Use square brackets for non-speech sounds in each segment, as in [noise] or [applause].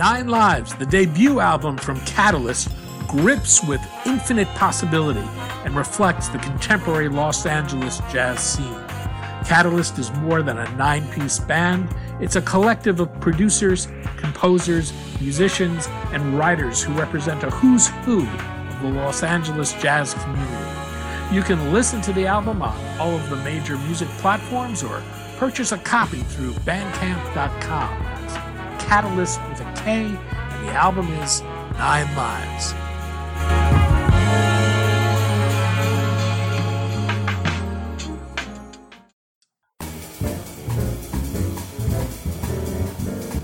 Nine Lives, the debut album from Catalyst, grips with infinite possibility and reflects the contemporary Los Angeles jazz scene. Catalyst is more than a nine piece band, it's a collective of producers, composers, musicians, and writers who represent a who's who of the Los Angeles jazz community. You can listen to the album on all of the major music platforms or purchase a copy through bandcamp.com. Catalyst with a And the album is Nine Lives.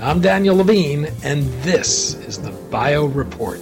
I'm Daniel Levine, and this is the Bio Report.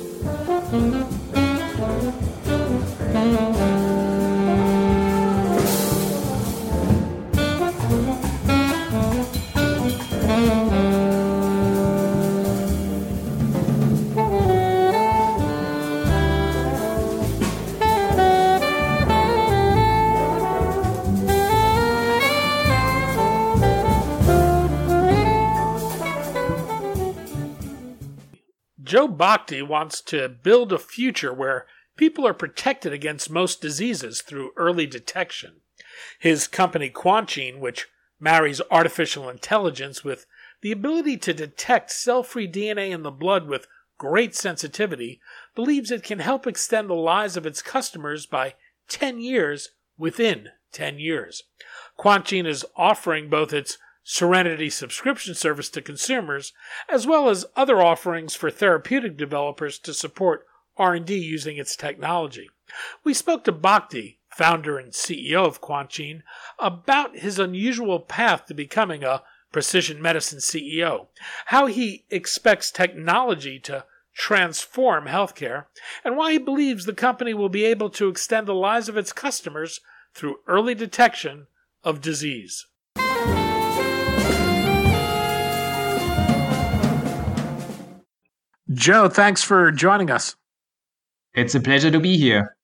Jo Bhakdi wants to build a future where people are protected against most diseases through early detection. His company Quantgene, which marries artificial intelligence with the ability to detect cell free DNA in the blood with great sensitivity, believes it can help extend the lives of its customers by 10 years within 10 years. Quantgene is offering both its Serenity subscription service to consumers, as well as other offerings for therapeutic developers to support R&D using its technology. We spoke to Bhakdi, founder and CEO of Quantgene, about his unusual path to becoming a precision medicine CEO, how he expects technology to transform healthcare, and why he believes the company will be able to extend the lives of its customers through early detection of disease. Jo, thanks for joining us. It's a pleasure to be here.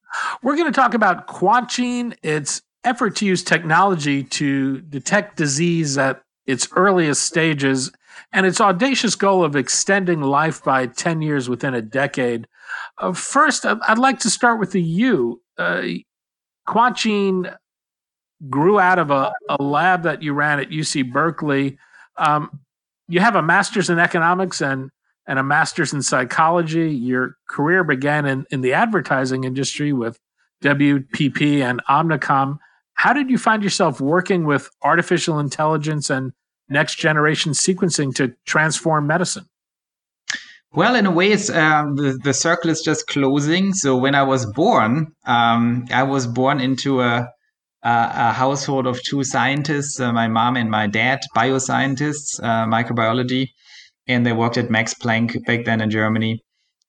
We're going to talk about Quantgene, its effort to use technology to detect disease at its earliest stages, and its audacious goal of extending life by 10 years within a decade. Uh, first, I'd like to start with the you. Uh, Quantgene grew out of a, a, lab that you ran at UC Berkeley. Um, you have a master's in economics and and a master's in psychology. Your career began in, in the advertising industry with WPP and Omnicom. How did you find yourself working with artificial intelligence and next generation sequencing to transform medicine? Well, in a way, it's um, the the circle is just closing. So when I was born, um, I was born into a, a, a household of two scientists, uh, my mom and my dad, bioscientists, uh, microbiology, and they worked at Max Planck back then in Germany.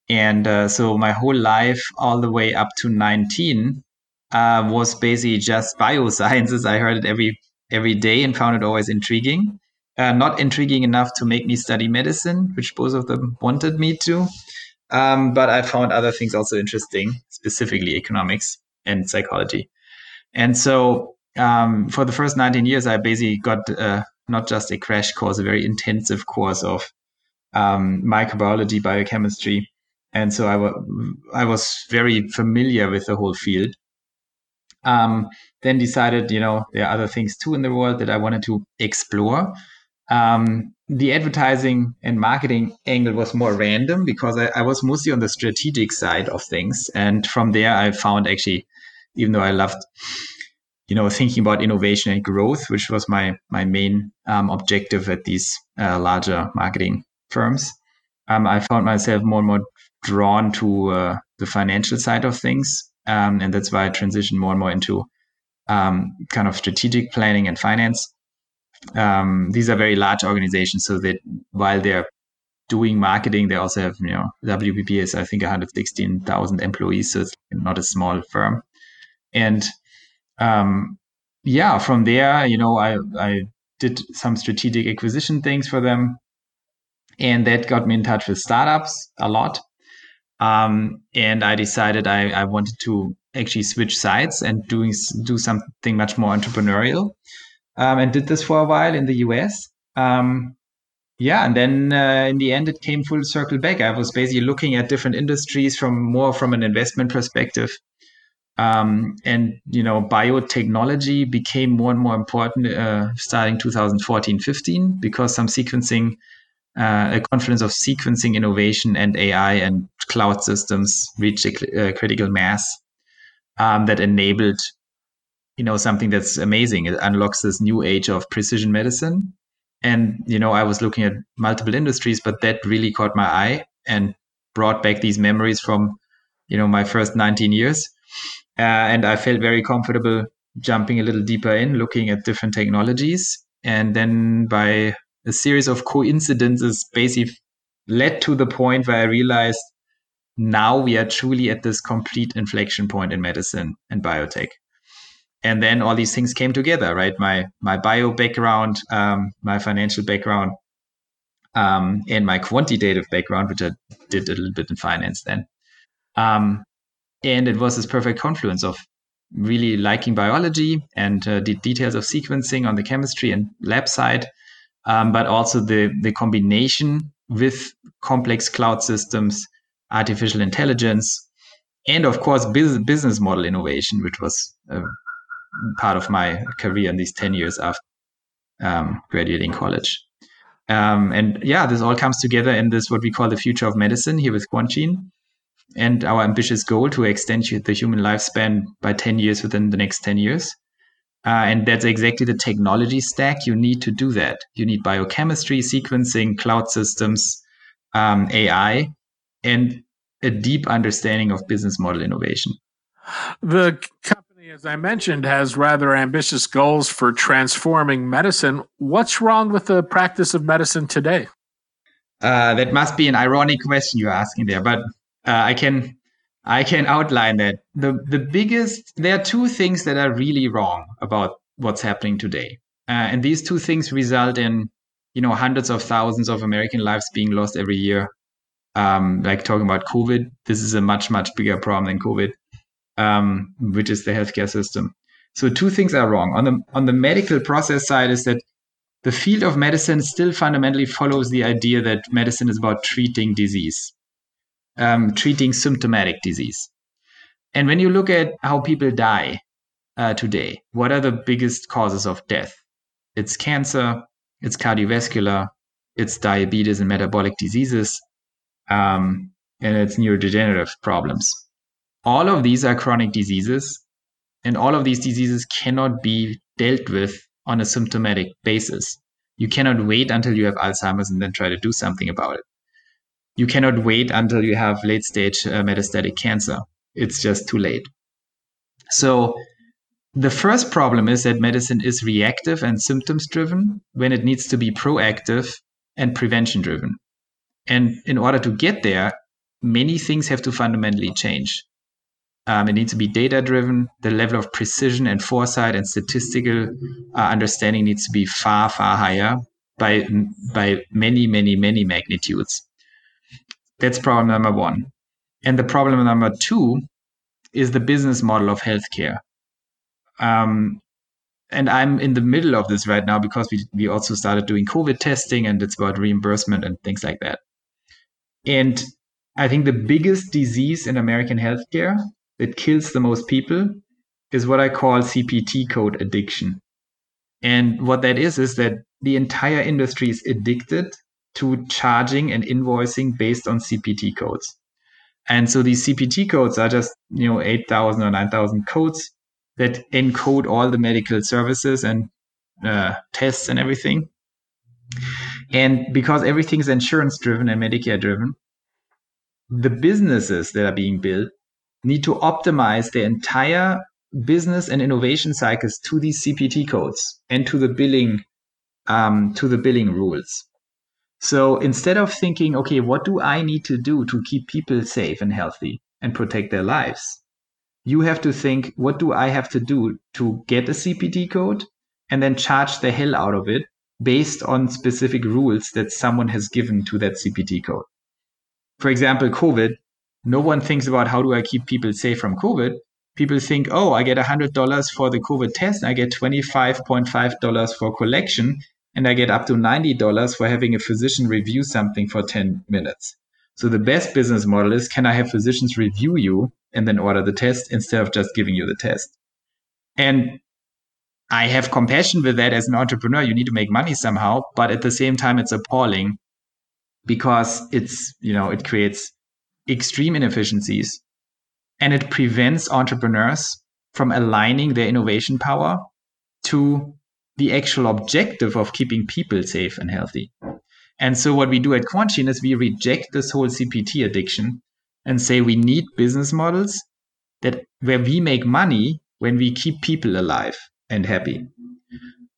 And uh, so my whole life, all the way up to 19, uh, was basically just [laughs] biosciences. I heard it every every day and found it always intriguing. Uh, not intriguing enough to make me study medicine, which both of them wanted me to. Um, but I found other things also interesting, specifically economics and psychology. And so um, for the first 19 years, I basically got uh, not just a crash course, a very intensive course of um, microbiology, biochemistry. And so I, w- I was very familiar with the whole field. Um, then decided, you know, there are other things too in the world that I wanted to explore. Um, the advertising and marketing angle was more random because I, I, was mostly on the strategic side of things. And from there, I found actually, even though I loved, you know, thinking about innovation and growth, which was my my main um, objective at these uh, larger marketing firms, um, I found myself more and more drawn to uh, the financial side of things. Um, and that's why I transitioned more and more into um, kind of strategic planning and finance. Um, these are very large organizations, so that while they're doing marketing, they also have, you know, WPP is, I think, 116,000 employees, so it's not a small firm. And um, yeah, from there, you know, I, I did some strategic acquisition things for them and that got me in touch with startups a lot. Um, and I decided I, I, wanted to actually switch sides and doing do something much more entrepreneurial, um, and did this for a while in the US. Um, yeah, and then uh, in the end, it came full circle back. I was basically looking at different industries from more from an investment perspective. Um, and you know, biotechnology became more and more important uh, starting 2014, 15 because some sequencing, uh, a confluence of sequencing innovation and AI and cloud systems reached a uh, critical mass um, that enabled, you know, something that's amazing. It unlocks this new age of precision medicine. And you know i was looking at multiple industries but that really caught my eye and brought back these memories from you know my first 19 years. Uh, and i felt very comfortable jumping a little deeper in looking at different technologies. And then by a series of coincidences basically led to the point where i realized now we are truly at this complete inflection point in medicine and biotech. And then all these things came together right? My my bio background um, my financial background um, and my quantitative background which i did a little bit in finance then. Um, and it was this perfect confluence of really liking biology and uh, the details of sequencing on the chemistry and lab side um, but also the the combination with complex cloud systems artificial intelligence and of course business model innovation which was uh, part of my career in these 10 years after um, graduating college. Um, and yeah, this all comes together in this what we call the future of medicine here with Quantgene and our ambitious goal to extend the human lifespan by 10 years within the next 10 years. Uh, and that's exactly the technology stack you need to do that. You need biochemistry, sequencing, cloud systems, um, AI, and a deep understanding of business model innovation. The company, as I mentioned, has rather ambitious goals for transforming medicine. What's wrong with the practice of medicine today? Uh, that must be an ironic question you're asking there, but uh, I can I can outline that. the The biggest there are two things that are really wrong about what's happening today, uh, and these two things result in you know hundreds of thousands of American lives being lost every year. Um, like talking about COVID, this is a much much bigger problem than COVID um, which is the healthcare system. So two things are wrong. On the on the medical process side is that the field of medicine still fundamentally follows the idea that medicine is about treating disease, um, treating symptomatic disease. And when you look at how people die uh, today, what are the biggest causes of death? It's cancer, it's cardiovascular, it's diabetes and metabolic diseases, um, and it's neurodegenerative problems all of these are chronic diseases, and all of these diseases cannot be dealt with on a symptomatic basis. You cannot wait until you have Alzheimer's and then try to do something about it. You cannot wait until you have late stage uh, metastatic cancer. It's just too late. So, the first problem is that medicine is reactive and symptoms driven when it needs to be proactive and prevention driven. And in order to get there, many things have to fundamentally change. Um, it needs to be data driven. The level of precision and foresight and statistical uh, understanding needs to be far, far higher by by many, many, many magnitudes. That's problem number one. And the problem number two is the business model of healthcare. Um, and I'm in the middle of this right now because we, we also started doing COVID testing and it's about reimbursement and things like that. And I think the biggest disease in American healthcare that kills the most people is what I call CPT code addiction. And what that is, is that the entire industry is addicted to charging and invoicing based on CPT codes. And so these CPT codes are just, you know, 8,000 or 9,000 codes that encode all the medical services and uh, tests and everything. And because everything is insurance driven and Medicare driven, the businesses that are being built need to optimize their entire business and innovation cycles to these CPT codes and to the billing um, to the billing rules. So instead of thinking, okay, what do I need to do to keep people safe and healthy and protect their lives? You have to think, what do I have to do to get a CPT code and then charge the hell out of it based on specific rules that someone has given to that CPT code? For example, COVID, no one thinks about how do I keep people safe from COVID. People think, oh, I get $100 for the COVID test, I get $25.5 for collection. And I get up to $90 for having a physician review something for 10 minutes. So the best business model is can I have physicians review you and then order the test instead of just giving you the test? And I have compassion with that as an entrepreneur. You need to make money somehow, but at the same time, it's appalling because it's, you know, it creates extreme inefficiencies and it prevents entrepreneurs from aligning their innovation power to the actual objective of keeping people safe and healthy. And so what we do at Quantgene is we reject this whole CPT addiction and say we need business models that where we make money when we keep people alive and happy.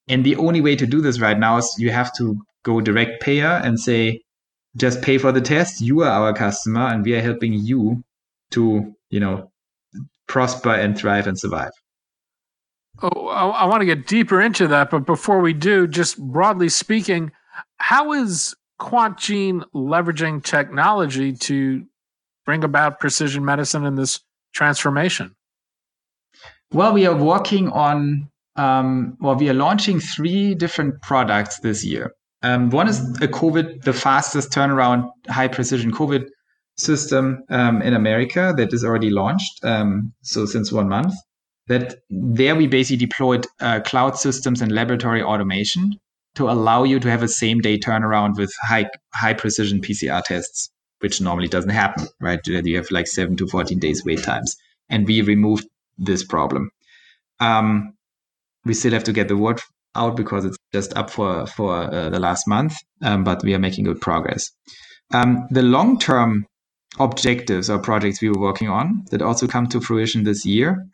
And the only way to do this right now is you have to go direct payer and say, just pay for the test. You are our customer and we are helping you to, you know, prosper and thrive and survive. Oh, I, I want to get deeper into that, but before we do, just broadly speaking, how is Quantgene leveraging technology to bring about precision medicine in this transformation? Well, we are working on, um, well, we are launching three different products this year. Um, one is a COVID, the fastest turnaround high precision COVID system um, in America that is already launched. Um, so since one month, that there we basically deployed uh, cloud systems and laboratory automation to allow you to have a same day turnaround with high high precision PCR tests, which normally doesn't happen, right? You have like seven to 14 days wait times. And we removed this problem. Um, we still have to get the word out because it's just up for, for uh, the last month, um, but we are making good progress. Um, the long term objectives or projects we were working on that also come to fruition this year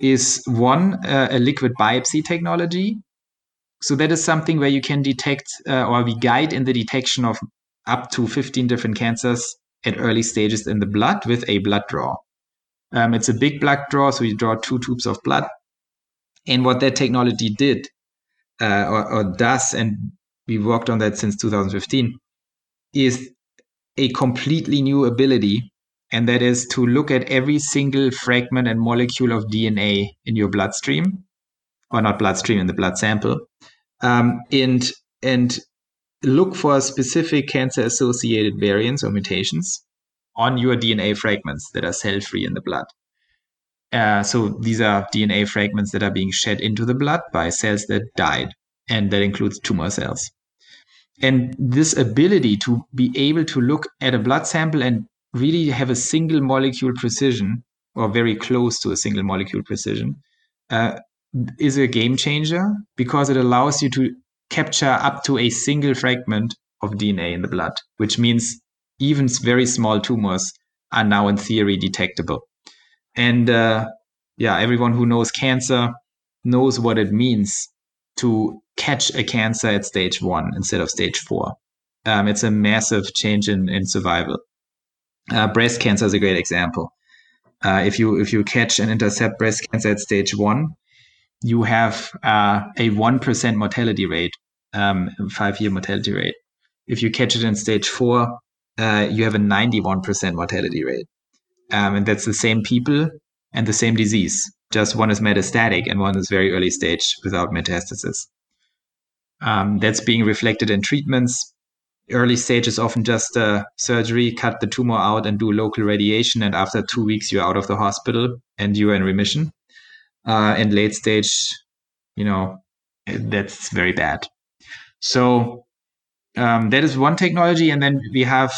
is one, uh, a liquid biopsy technology so that is something where you can detect uh, or we guide in the detection of up to 15 different cancers at early stages in the blood with a blood draw. Um, it's a big blood draw, so you draw two tubes of blood. And what that technology did uh, or, or does, and we worked on that since 2015, is a completely new ability and that is to look at every single fragment and molecule of DNA in your bloodstream, or not bloodstream, in the blood sample, um, and and look for specific cancer associated variants or mutations on your DNA fragments that are cell free in the blood. Uh, so these are DNA fragments that are being shed into the blood by cells that died, and that includes tumor cells. And this ability to be able to look at a blood sample and really have a single molecule precision, or very close to a single molecule precision, uh, is a game changer because it allows you to capture up to a single fragment of DNA in the blood, which means even very small tumors are now in theory detectable. And uh, yeah, everyone who knows cancer knows what it means to catch a cancer at stage one instead of stage four. Um, it's a massive change in, in survival. Uh, breast cancer is a great example. Uh, if you if you catch and intercept breast cancer at stage one, you have uh, a 1% mortality rate, um, five year mortality rate. If you catch it in stage four, uh, you have a 91% mortality rate. Um, and that's the same people and the same disease. Just one is metastatic and one is very early stage without metastasis. Um, that's being reflected in treatments. Early stage is often just a surgery, cut the tumor out and do local radiation. And after two weeks, you're out of the hospital and you're in remission uh, and late stage, you know, that's very bad. So um, that is one technology, and then we have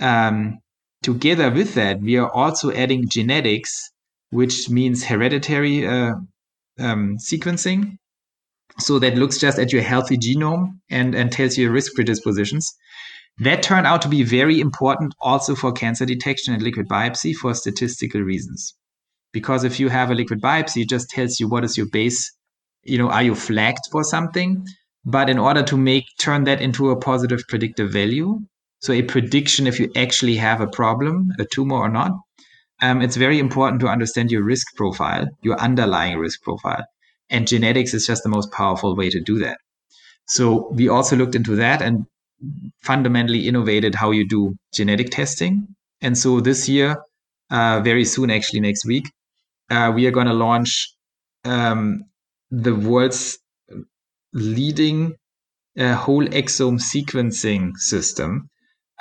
um, together with that we are also adding genetics, which means hereditary uh, um, sequencing. So that looks just at your healthy genome and, and tells you your risk predispositions. That turned out to be very important also for cancer detection and liquid biopsy for statistical reasons. Because if you have a liquid biopsy it just tells you what is your base you know are you flagged for something? But in order to make turn that into a positive predictive value so a prediction if you actually have a problem a tumor or not um, it's very important to understand your risk profile your underlying risk profile and genetics is just the most powerful way to do that. So we also looked into that and fundamentally innovated how you do genetic testing. And so this year uh, very soon, actually next week, uh, we are going to launch um, the world's leading a whole exome sequencing system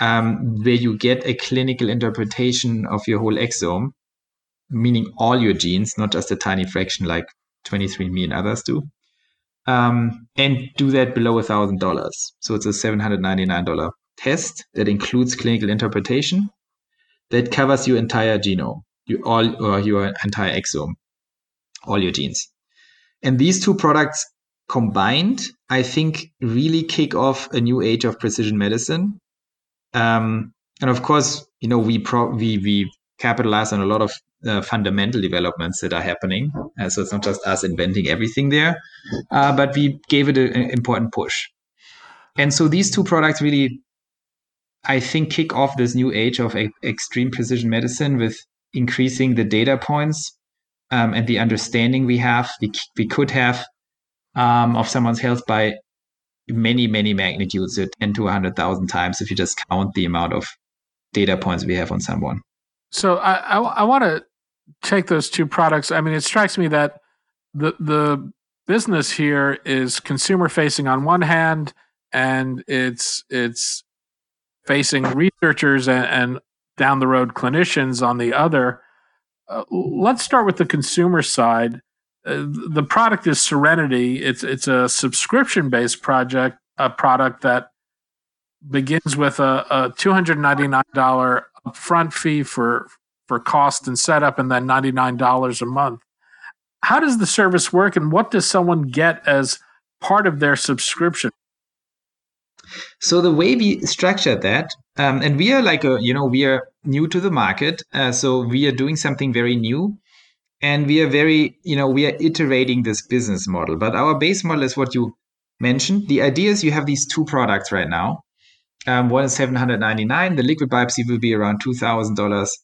um, where you get a clinical interpretation of your whole exome, meaning all your genes, not just a tiny fraction like 23andMe and others do, um, and do that below thousand dollars. So it's a $799 test that includes clinical interpretation that covers your entire genome, you all or your entire exome, all your genes. And these two products combined, I think, really kick off a new age of precision medicine. Um, and of course, you know, we pro- we we capitalize on a lot of uh, fundamental developments that are happening. Uh, so it's not just us inventing everything there, uh, but we gave it an important push. And so these two products really, I think, kick off this new age of a- extreme precision medicine with increasing the data points um, and the understanding we have, we, we could have um, of someone's health by many, many magnitudes, 10 to 100,000 times if you just count the amount of data points we have on someone. So I, I, I want to take those two products. I mean, it strikes me that the the business here is consumer facing on one hand, and it's it's facing researchers and, and down the road clinicians on the other. Uh, let's start with the consumer side. Uh, the product is Serenity. It's it's a subscription based project, a product that begins with a, a two hundred ninety nine dollar upfront fee for for cost and setup, and then ninety nine dollars a month. How does the service work, and what does someone get as part of their subscription? So the way we structure that, um, and we are like a, you know, we are new to the market, uh, so we are doing something very new, and we are very, you know, we are iterating this business model. But our base model is what you mentioned. The idea is you have these two products right now. Um, one is 799. The liquid biopsy will be around two thousand dollars,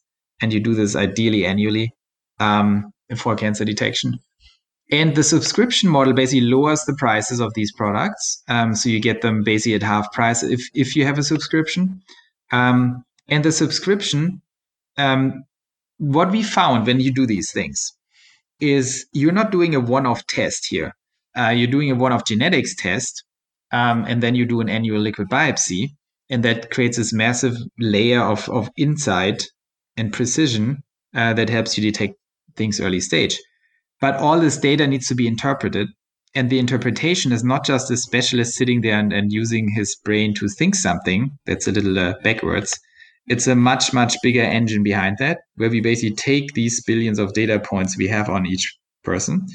and you do this ideally annually um, for cancer detection. And the subscription model basically lowers the prices of these products. Um, so you get them basically at half price if, if you have a subscription. Um, and the subscription, um, what we found when you do these things is you're not doing a one off test here. Uh, you're doing a one off genetics test, um, and then you do an annual liquid biopsy. And that creates this massive layer of, of insight and precision uh, that helps you detect things early stage. But all this data needs to be interpreted. And the interpretation is not just a specialist sitting there and, and using his brain to think something that's a little uh, backwards. It's a much, much bigger engine behind that, where we basically take these billions of data points we have on each person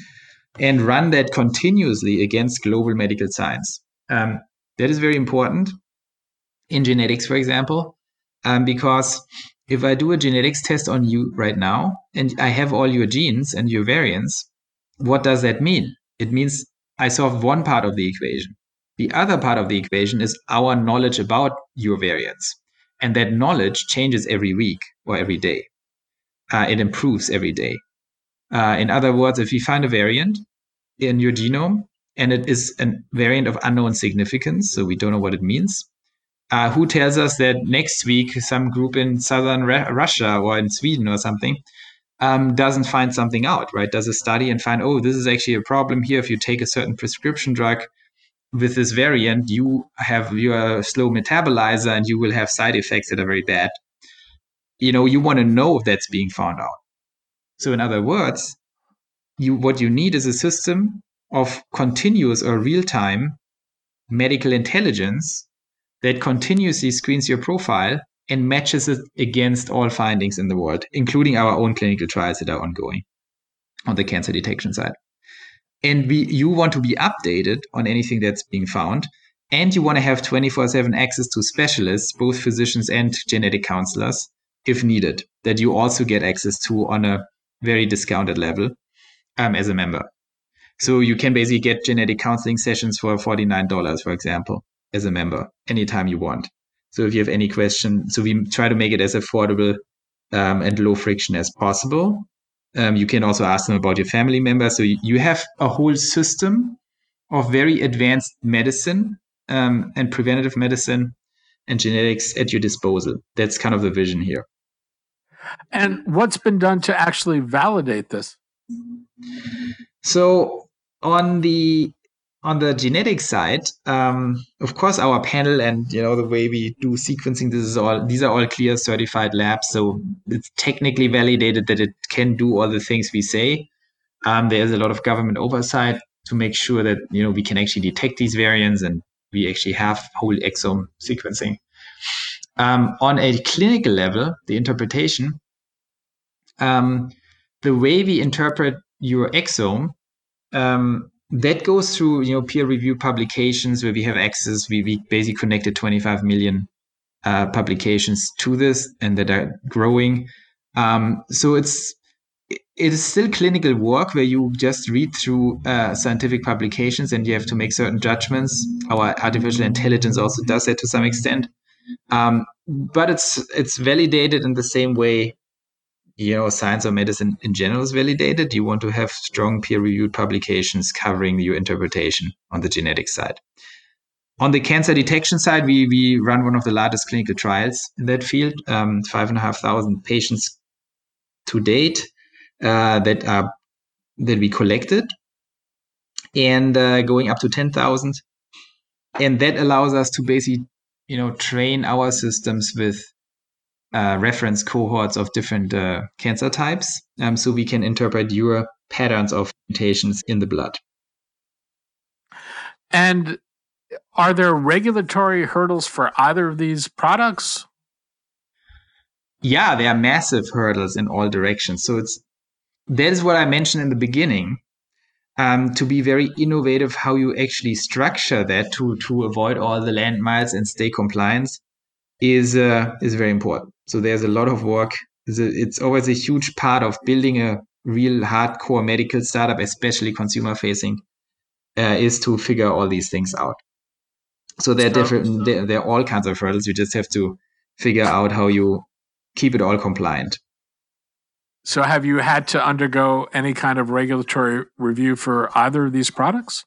and run that continuously against global medical science. Um, that is very important in genetics, for example, um, because if I do a genetics test on you right now and I have all your genes and your variants, what does that mean? It means I solve one part of the equation. The other part of the equation is our knowledge about your variants. And that knowledge changes every week or every day. Uh, it improves every day. Uh, in other words, if you find a variant in your genome and it is a variant of unknown significance, so we don't know what it means, uh, who tells us that next week some group in southern Re- Russia or in Sweden or something um, doesn't find something out, right? Does a study and find, oh, this is actually a problem here. If you take a certain prescription drug with this variant, you have your slow metabolizer and you will have side effects that are very bad. You know, you want to know if that's being found out. So, in other words, you what you need is a system of continuous or real time medical intelligence that continuously screens your profile and matches it against all findings in the world, including our own clinical trials that are ongoing on the cancer detection side. And we, you want to be updated on anything that's being found, and you want to have 24 7 access to specialists, both physicians and genetic counselors, if needed, that you also get access to on a very discounted level um, as a member. So you can basically get genetic counseling sessions for $49, for example as a member anytime you want. So if you have any question, so we try to make it as affordable um, and low friction as possible. Um, you can also ask them about your family members. So you, you have a whole system of very advanced medicine um, and preventative medicine and genetics at your disposal. That's kind of the vision here. And what's been done to actually validate this? So on the on the genetic side, um, of course, our panel and you know the way we do sequencing, this is all these are all CLIA certified labs, so it's technically validated that it can do all the things we say. Um, there's a lot of government oversight to make sure that you know we can actually detect these variants and we actually have whole exome sequencing. Um, on a clinical level, the interpretation, um, the way we interpret your exome um, that goes through you know peer review publications where we have access. We, we basically connected 25 million uh, publications to this and that are growing. Um, so it's it is still clinical work where you just read through uh, scientific publications and you have to make certain judgments. Our artificial intelligence also does that to some extent, um, but it's it's validated in the same way you know science or medicine in general is validated. You want to have strong peer reviewed publications covering your interpretation on the genetic side. On the cancer detection side we, we run one of the largest clinical trials in that field. Um, five and a half thousand patients to date uh, that are that we collected. And uh, going up to 10,000 and that allows us to basically you know train our systems with uh, reference cohorts of different uh, cancer types um, so we can interpret your patterns of mutations in the blood. And are there regulatory hurdles for either of these products? Yeah, there are massive hurdles in all directions. So it's that is what I mentioned in the beginning. Um, to be very innovative, how you actually structure that to to avoid all the landmines and stay compliant is uh, is very important. So there's a lot of work. It's, always a huge part of building a real hardcore medical startup, especially consumer facing, uh, is to figure all these things out. So they're different. They're, they're all kinds of hurdles. You just have to figure out how you keep it all compliant. So, have you had to undergo any kind of regulatory review for either of these products?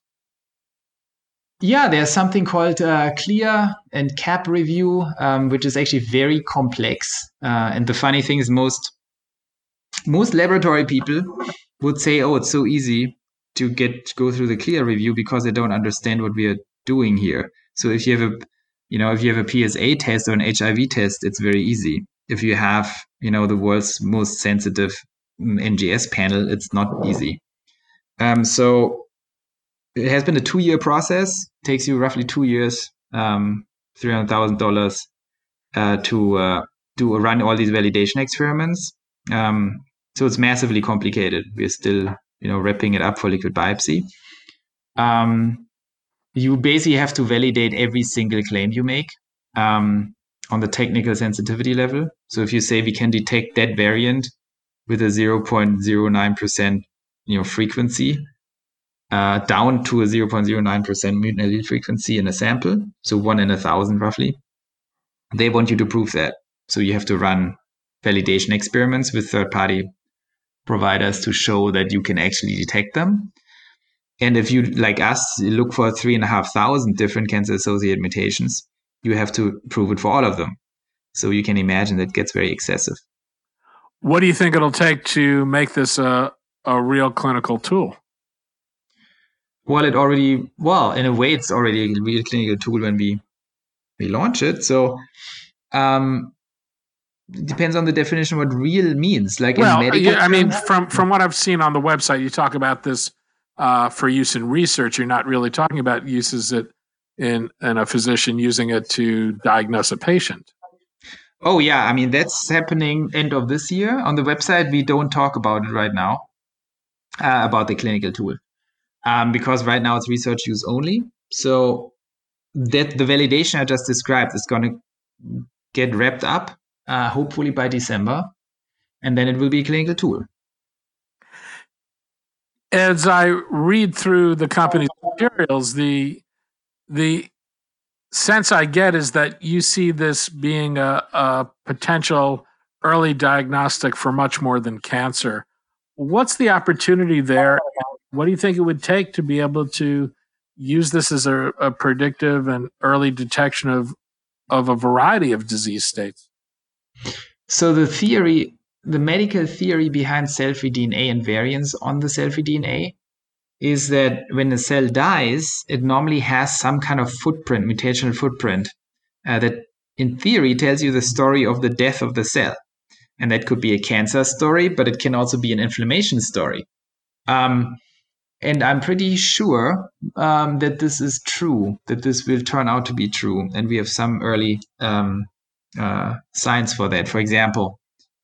Yeah, there's something called uh, CLIA and CAP review, um, which is actually very complex. Uh, and the funny thing is, most most laboratory people would say, "Oh, it's so easy to get go through the CLIA review because they don't understand what we are doing here." So if you have a you know if you have a PSA test or an HIV test, it's very easy. If you have you know the world's most sensitive mm, NGS panel, it's not easy. Um, so it has been a two year process. It takes you roughly two years, um, three hundred thousand uh, dollars to uh, do run all these validation experiments. Um, so it's massively complicated. We're still, you know, wrapping it up for liquid biopsy. Um, you basically have to validate every single claim you make um, on the technical sensitivity level. So if you say we can detect that variant with a 0.09% you know frequency, uh, down to a 0.09% mutant allele frequency in a sample, so one in a thousand roughly. They want you to prove that. So you have to run validation experiments with third party providers to show that you can actually detect them. And if you, like us, look for three and a half thousand different cancer associated mutations, you have to prove it for all of them. So you can imagine that gets very excessive. What do you think it'll take to make this a, a real clinical tool? Well, it already well in a way it's already a real clinical tool when we we launch it. So um, it depends on the definition what real means. Like well, yeah, I mean, from from what I've seen on the website, you talk about this uh, for use in research. You're not really talking about uses that in in a physician using it to diagnose a patient. Oh yeah, I mean that's happening end of this year. On the website, we don't talk about it right now uh, about the clinical tool um, because right now it's research use only. So that the validation I just described is going to get wrapped up, uh, hopefully by December, and then it will be a clinical tool. As I read through the company's materials, the the sense I get is that you see this being a, a potential early diagnostic for much more than cancer. What's the opportunity there? What do you think it would take to be able to use this as a, a predictive and early detection of of a variety of disease states? So the theory, the medical theory behind cell-free DNA and variants on the cell-free DNA is that when a cell dies, it normally has some kind of footprint, mutational footprint, uh, that in theory tells you the story of the death of the cell. And that could be a cancer story, but it can also be an inflammation story. Um, and I'm pretty sure um, that this is true, that this will turn out to be true. And we have some early um, uh, signs for that. For example,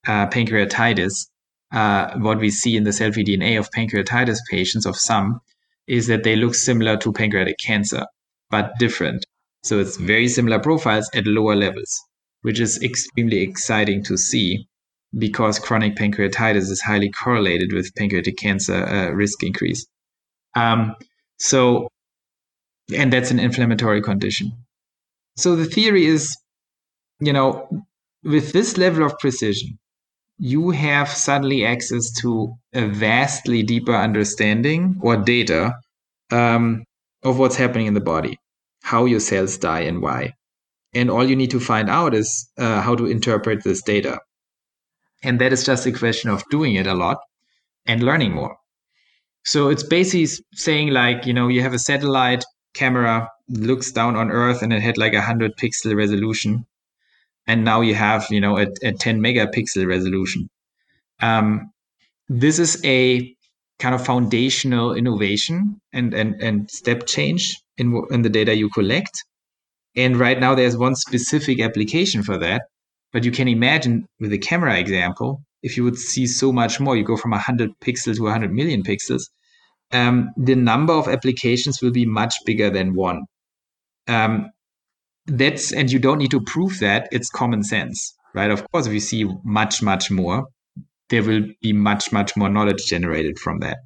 uh, pancreatitis. Uh, what we see in the cell-free DNA of pancreatitis patients, of some, is that they look similar to pancreatic cancer, but different. So it's very similar profiles at lower levels, which is extremely exciting to see because chronic pancreatitis is highly correlated with pancreatic cancer uh, risk increase. Um, so, and that's an inflammatory condition. So the theory is, you know, with this level of precision, you have suddenly access to a vastly deeper understanding or data um, of what's happening in the body, how your cells die and why. And all you need to find out is uh, how to interpret this data. And that is just a question of doing it a lot and learning more. So it's basically saying like, you know, you have a satellite camera looks down on Earth and it had like a hundred pixel resolution. And now you have, you know, a, a 10 megapixel resolution. Um, this is a kind of foundational innovation and, and, and step change in, in the data you collect. And right now there's one specific application for that, but you can imagine with the camera example, if you would see so much more, you go from 100 pixels to 100 million pixels, um, the number of applications will be much bigger than one. Um, that's and you don't need to prove that it's common sense, right? Of course, if you see much, much more, there will be much, much more knowledge generated from that.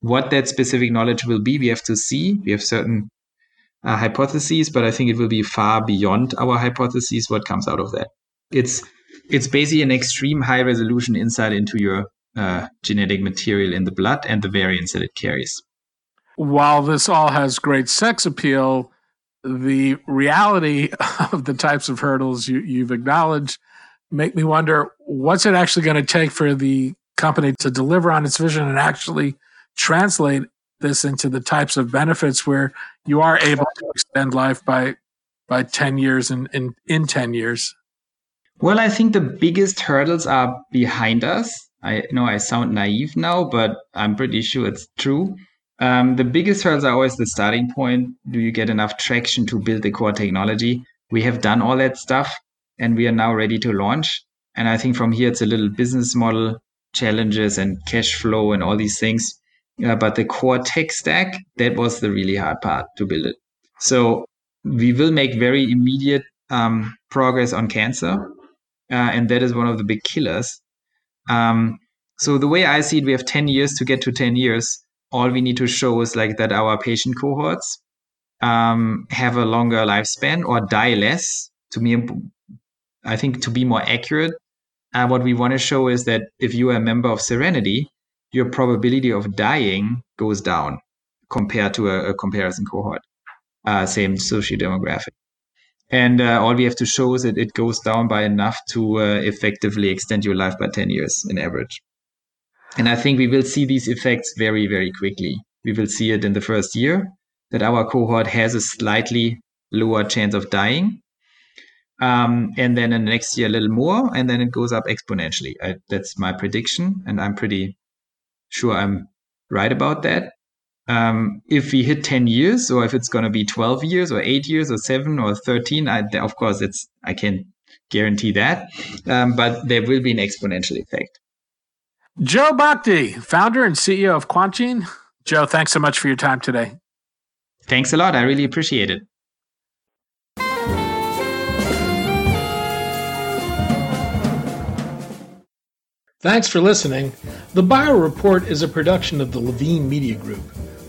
What that specific knowledge will be, we have to see. We have certain uh, hypotheses, but I think it will be far beyond our hypotheses. What comes out of that? It's it's basically an extreme high resolution insight into your uh, genetic material in the blood and the variants that it carries. While this all has great sex appeal, the reality [laughs] of the types of hurdles you, you've acknowledged make me wonder what's it actually going to take for the company to deliver on its vision and actually translate this into the types of benefits where you are able to extend life by by 10 years and in, in 10 years well i think the biggest hurdles are behind us I know I sound naive now, but I'm pretty sure it's true. Um, the biggest hurdles are always the starting point. Do you get enough traction to build the core technology? We have done all that stuff and we are now ready to launch. And I think from here, it's a little business model challenges and cash flow and all these things. Uh, but the core tech stack, that was the really hard part to build it. So we will make very immediate um, progress on cancer. Uh, and that is one of the big killers. Um, so the way I see it, we have 10 years to get to 10 years. All we need to show is like that our patient cohorts um, have a longer lifespan or die less. To me, I think to be more accurate, uh, what we want to show is that if you are a member of Serenity, your probability of dying goes down compared to a, a comparison cohort, uh, same socio-demographic and uh, all we have to show is that it goes down by enough to uh, effectively extend your life by 10 years in average. And i think we will see these effects very very quickly. We will see it in the first year that our cohort has a slightly lower chance of dying um, and then in the next year a little more and then it goes up exponentially. I, that's my prediction and i'm pretty sure i'm right about that um, if we hit 10 years or if it's going to be 12 years or 8 years or 7 or 13 I, of course it's i can't guarantee that. Um, but there will be an exponential effect. Jo bhakdi founder and ceo of quantgene jo thanks so much for your time today. Thanks a lot. I really appreciate it. Thanks for listening. The Bio Report is a production of the Levine Media Group.